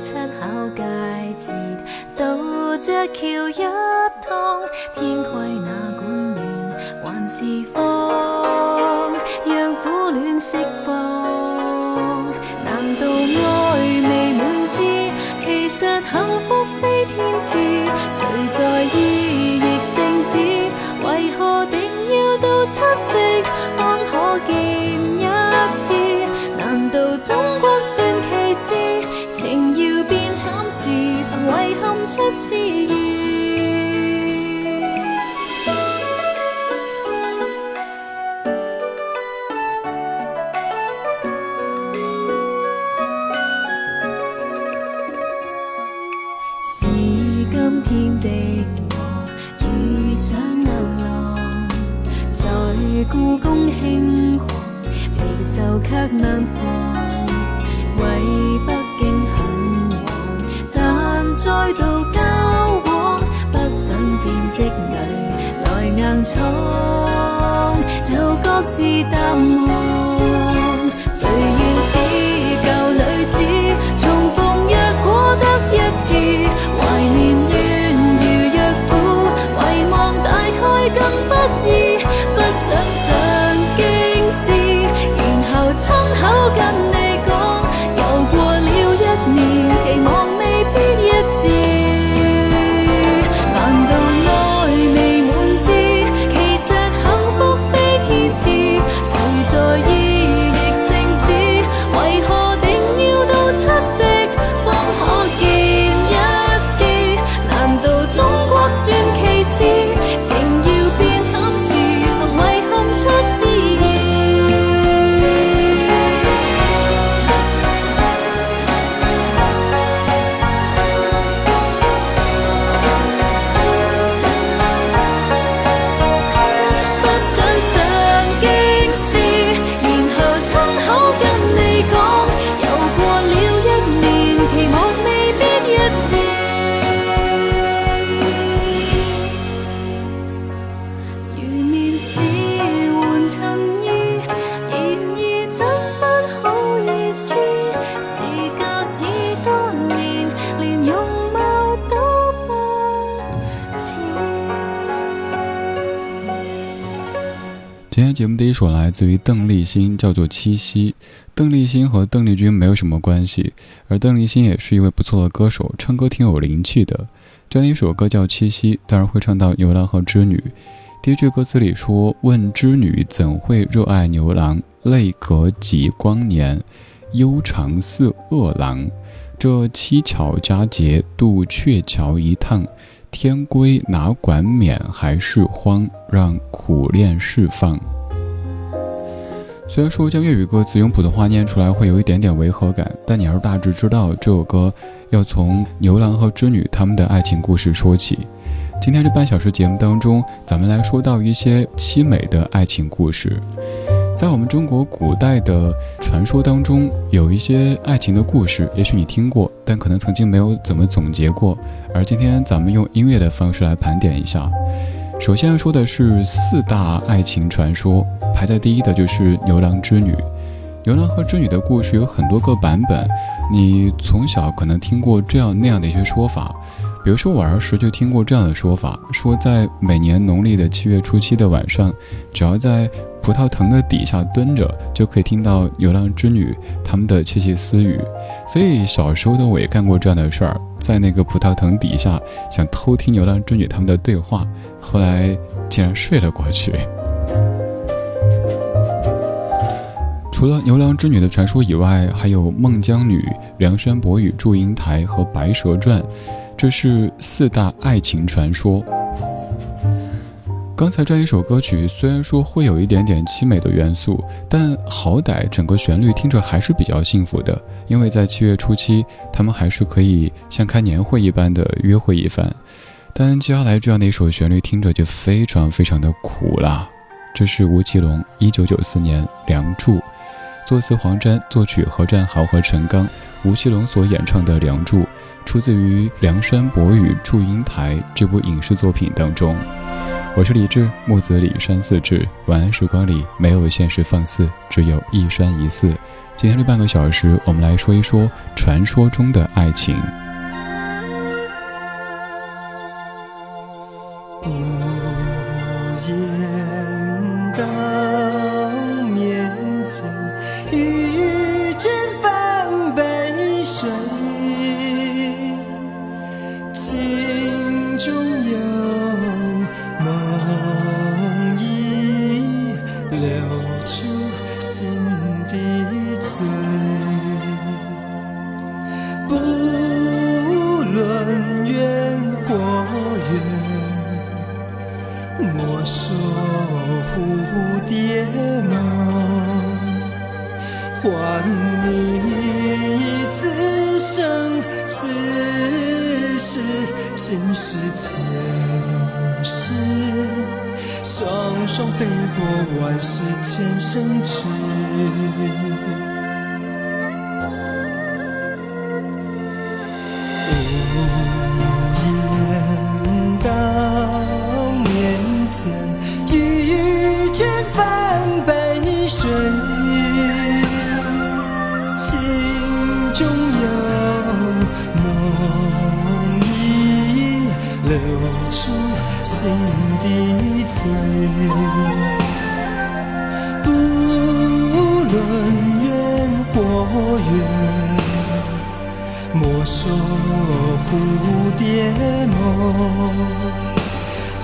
七巧戒指到着桥一趟天规，那管暖还是风让苦恋释放，难道爱未满？志其实幸福非天赐，谁在意？是今天的我遇上牛郎，在故宫轻狂，离愁却难防。为北京向往，但再度交往，不想。变织女来硬闯，就各自淡忘。谁愿此次，怀念怨如若苦，遗忘大概更不易。不想上京师，然后亲口跟今天节目第一首来自于邓丽欣，叫做《七夕》。邓丽欣和邓丽君没有什么关系，而邓丽欣也是一位不错的歌手，唱歌挺有灵气的。这样一首歌叫《七夕》，当然会唱到牛郎和织女。第一句歌词里说：“问织女怎会热爱牛郎？泪隔几光年，悠长似恶郎。这七巧佳节渡鹊桥一趟，天归哪管免还是荒？让苦恋释放。”虽然说将粤语歌词用普通话念出来会有一点点违和感，但你要是大致知道这首歌要从牛郎和织女他们的爱情故事说起。今天这半小时节目当中，咱们来说到一些凄美的爱情故事。在我们中国古代的传说当中，有一些爱情的故事，也许你听过，但可能曾经没有怎么总结过。而今天咱们用音乐的方式来盘点一下。首先要说的是四大爱情传说，排在第一的就是牛郎织女。牛郎和织女的故事有很多个版本，你从小可能听过这样那样的一些说法。比如说我儿时就听过这样的说法，说在每年农历的七月初七的晚上，只要在葡萄藤的底下蹲着，就可以听到牛郎织女他们的窃窃私语。所以小时候的我也干过这样的事儿，在那个葡萄藤底下想偷听牛郎织女他们的对话，后来竟然睡了过去。除了牛郎织女的传说以外，还有孟姜女、梁山伯与祝英台和白蛇传，这是四大爱情传说。刚才这一首歌曲虽然说会有一点点凄美的元素，但好歹整个旋律听着还是比较幸福的，因为在七月初七，他们还是可以像开年会一般的约会一番。但接下来这样的一首旋律听着就非常非常的苦啦。这是吴奇隆一九九四年《梁祝》，作词黄沾，作曲何占豪和陈刚，吴奇隆所演唱的《梁祝》出自于《梁山伯与祝英台》这部影视作品当中。我是李志，木子李山四志。晚安时光里没有现实放肆，只有一山一寺。今天这半个小时，我们来说一说传说中的爱情。过万世千生去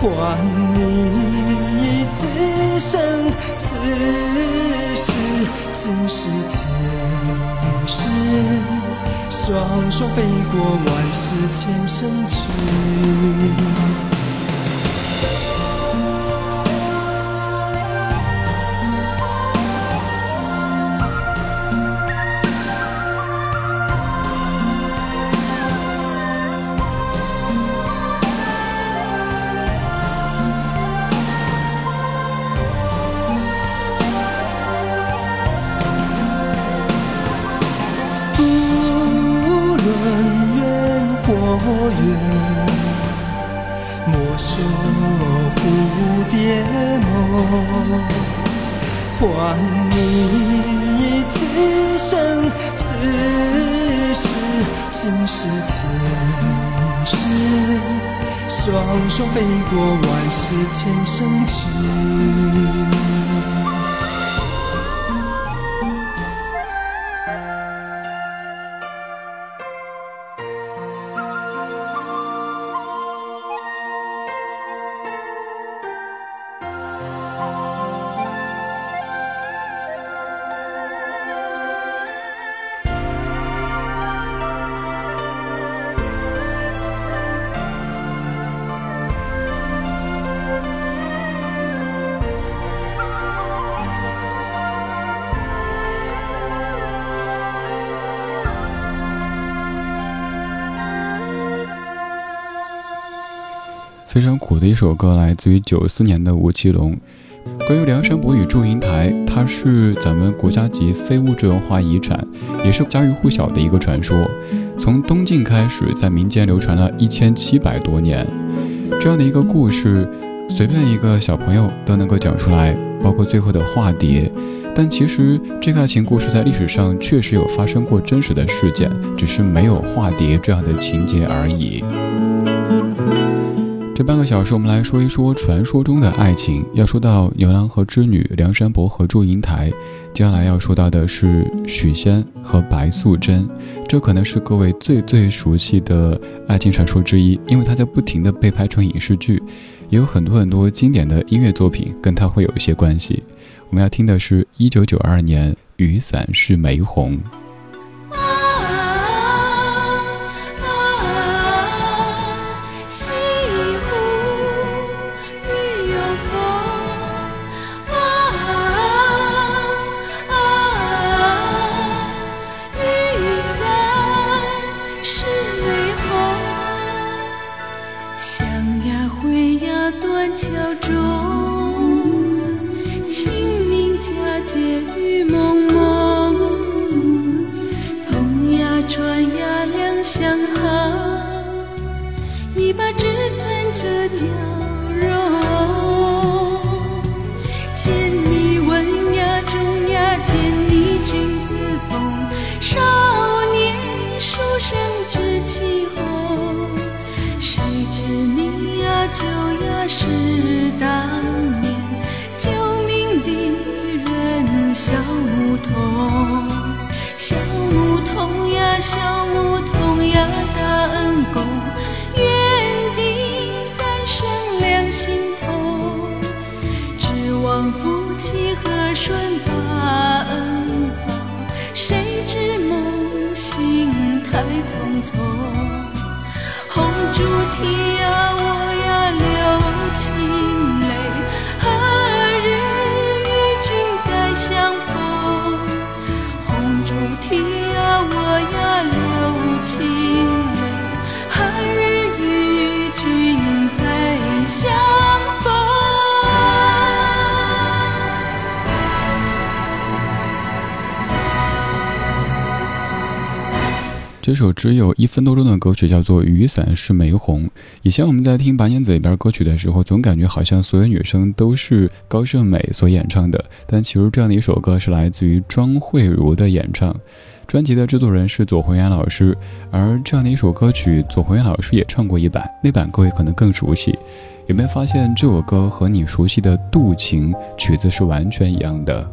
换你此生此世今世前世，双双飞过万世千生去。你此生此世今世前世，双双飞过万世千生去。非常苦的一首歌，来自于九四年的吴奇隆。关于梁山伯与祝英台，它是咱们国家级非物质文化遗产，也是家喻户晓的一个传说。从东晋开始，在民间流传了一千七百多年。这样的一个故事，随便一个小朋友都能够讲出来，包括最后的化蝶。但其实这个爱情故事在历史上确实有发生过真实的事件，只是没有化蝶这样的情节而已。这半个小时，我们来说一说传说中的爱情。要说到牛郎和织女、梁山伯和祝英台，接下来要说到的是许仙和白素贞。这可能是各位最最熟悉的爱情传说之一，因为它在不停的被拍成影视剧，也有很多很多经典的音乐作品跟它会有一些关系。我们要听的是一九九二年雨伞是玫红。烟雨蒙蒙同呀船呀两相好一把纸伞遮小牧童呀，小牧童呀，大恩公，愿你三生两心同，指望夫妻和顺把恩报，谁知梦醒太匆匆，红烛天。这首只有一分多钟的歌曲叫做《雨伞是玫红》。以前我们在听《白娘子》里边歌曲的时候，总感觉好像所有女生都是高胜美所演唱的，但其实这样的一首歌是来自于庄慧如的演唱。专辑的制作人是左宏元老师，而这样的一首歌曲，左宏元老师也唱过一版，那版各位可能更熟悉。有没有发现这首歌和你熟悉的《渡情》曲子是完全一样的？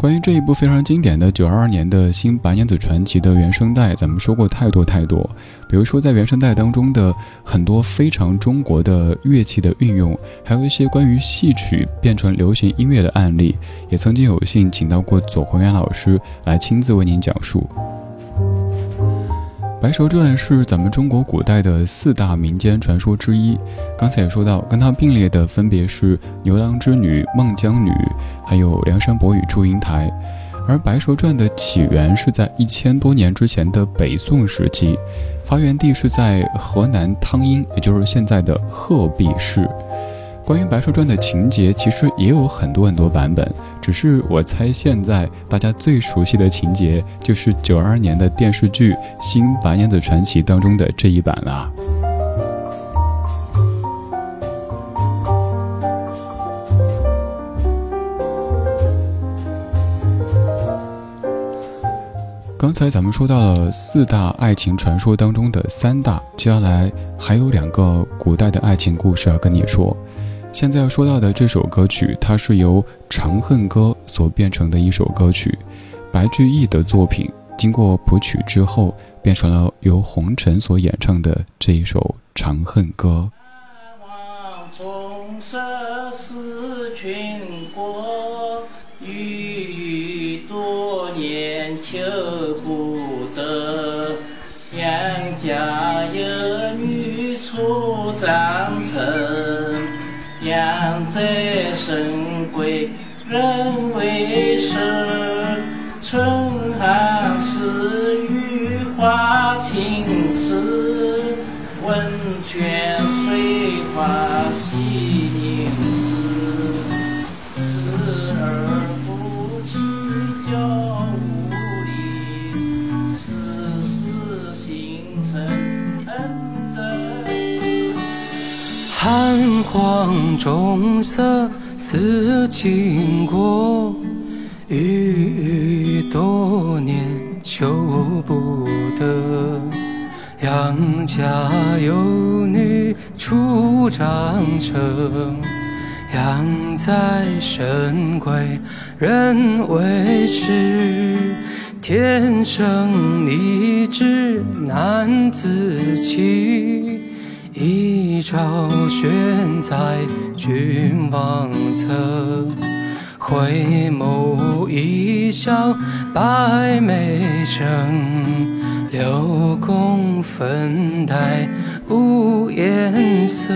关于这一部非常经典的九二二年的新白娘子传奇的原声带，咱们说过太多太多。比如说，在原声带当中的很多非常中国的乐器的运用，还有一些关于戏曲变成流行音乐的案例，也曾经有幸请到过左宏元老师来亲自为您讲述。《白蛇传》是咱们中国古代的四大民间传说之一。刚才也说到，跟它并列的分别是牛郎织女、孟姜女，还有梁山伯与祝英台。而《白蛇传》的起源是在一千多年之前的北宋时期，发源地是在河南汤阴，也就是现在的鹤壁市。关于《白蛇传》的情节，其实也有很多很多版本。只是我猜，现在大家最熟悉的情节，就是九二年的电视剧《新白娘子传奇》当中的这一版了。刚才咱们说到了四大爱情传说当中的三大，接下来还有两个古代的爱情故事要跟你说。现在要说到的这首歌曲，它是由《长恨歌》所变成的一首歌曲，白居易的作品，经过谱曲之后，变成了由红尘所演唱的这一首《长恨歌》。花洗凝脂。时而夫妻交无力，时时心生恩憎。寒黄中色似经过，郁郁多年求不得。杨家有女初长成，养在深闺人未识。天生丽质难自弃。一朝选在君王侧，回眸一笑百媚生。六宫粉黛无颜色。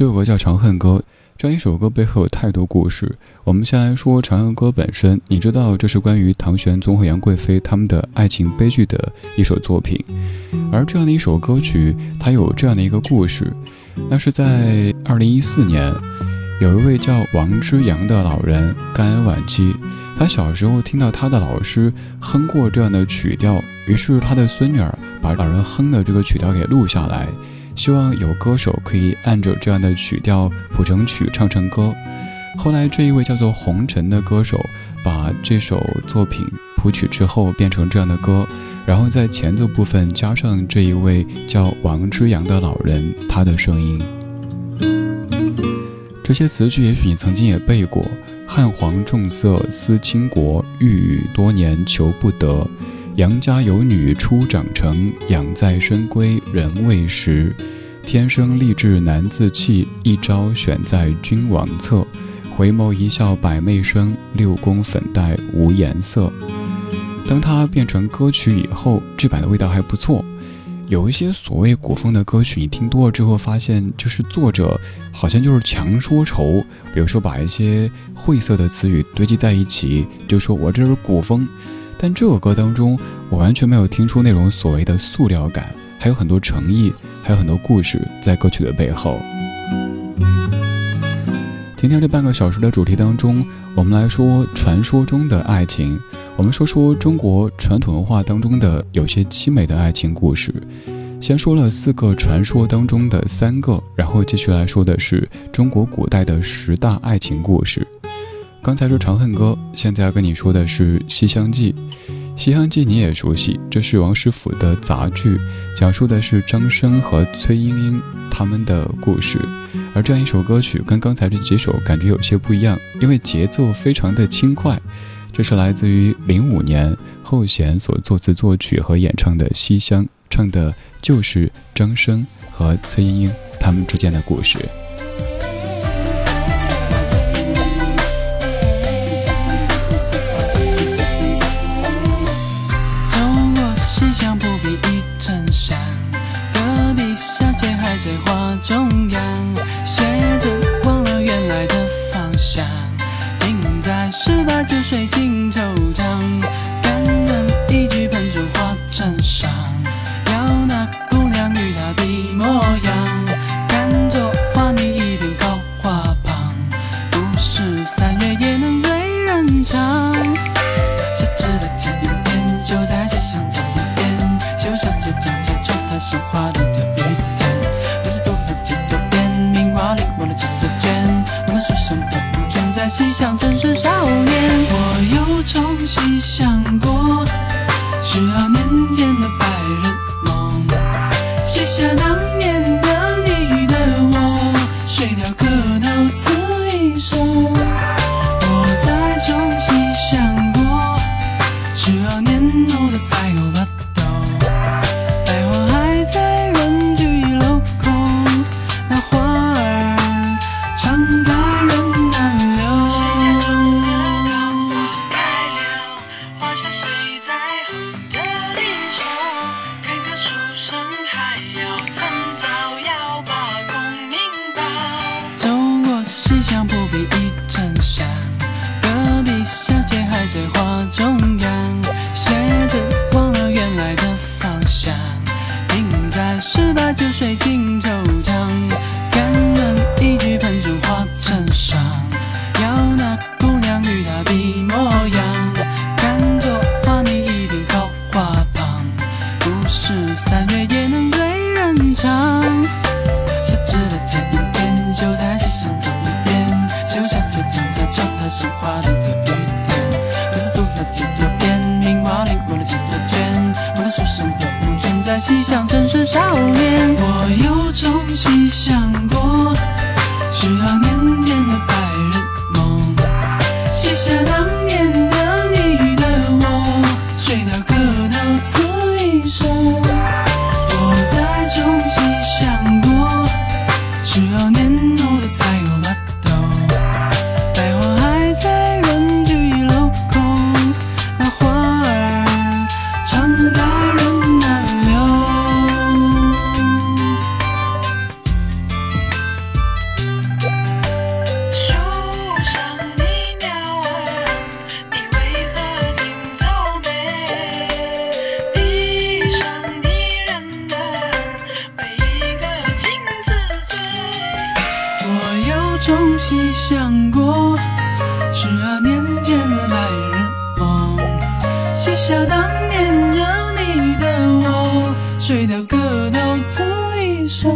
这首歌叫《长恨歌》，这样一首歌背后有太多故事。我们先来说《长恨歌》本身，你知道这是关于唐玄宗和杨贵妃他们的爱情悲剧的一首作品。而这样的一首歌曲，它有这样的一个故事，那是在二零一四年，有一位叫王之阳的老人肝癌晚期，他小时候听到他的老师哼过这样的曲调，于是他的孙女儿把老人哼的这个曲调给录下来。希望有歌手可以按着这样的曲调谱成曲唱成歌。后来这一位叫做红尘的歌手把这首作品谱曲之后变成这样的歌，然后在前奏部分加上这一位叫王之阳的老人他的声音。这些词句也许你曾经也背过：汉皇重色思倾国，御宇多年求不得。杨家有女初长成，养在深闺人未识。天生丽质难自弃，一朝选在君王侧。回眸一笑百媚生，六宫粉黛无颜色。当它变成歌曲以后，这版的味道还不错。有一些所谓古风的歌曲，你听多了之后，发现就是作者好像就是强说愁，比如说把一些晦涩的词语堆积在一起，就说我这是古风。但这首歌当中，我完全没有听出那种所谓的塑料感，还有很多诚意，还有很多故事在歌曲的背后。今天这半个小时的主题当中，我们来说传说中的爱情，我们说说中国传统文化当中的有些凄美的爱情故事。先说了四个传说当中的三个，然后继续来说的是中国古代的十大爱情故事。刚才说《长恨歌》，现在要跟你说的是《西厢记》。《西厢记》你也熟悉，这是王实甫的杂剧，讲述的是张生和崔莺莺他们的故事。而这样一首歌曲跟刚才这几首感觉有些不一样，因为节奏非常的轻快。这是来自于零五年后弦所作词作曲和演唱的《西厢》，唱的就是张生和崔莺莺他们之间的故事。在一天不知走了几多篇名画里望了几个圈我们书上的名字在西厢正是少年我又重新想过十二年前的白日梦。写下当年的中央，写着忘了原来的方向，停在十八九岁尽惆怅。西厢，正是少年。我又重新想过，十二年前的白日梦，写下当年的细想过，十二年前的白日梦，写下当年的你的我，水调歌头词一首。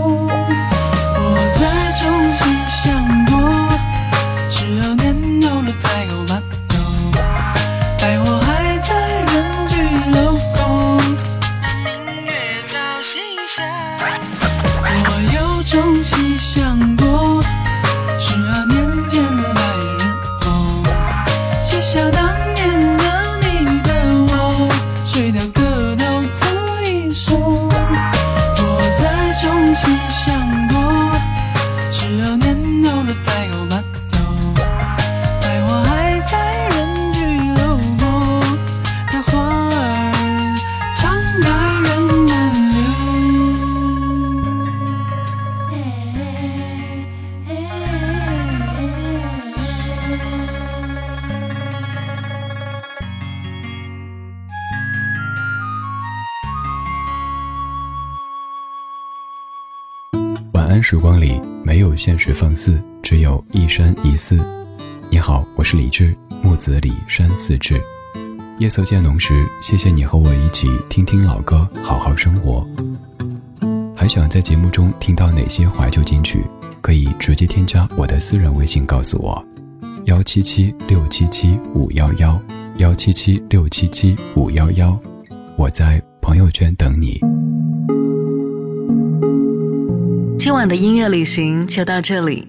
一山一寺。你好，我是李志，木子李山寺志。夜色渐浓时，谢谢你和我一起听听老歌，好好生活。还想在节目中听到哪些怀旧金曲？可以直接添加我的私人微信告诉我：幺七七六七七五幺幺，幺七七六七七五幺幺。我在朋友圈等你。今晚的音乐旅行就到这里，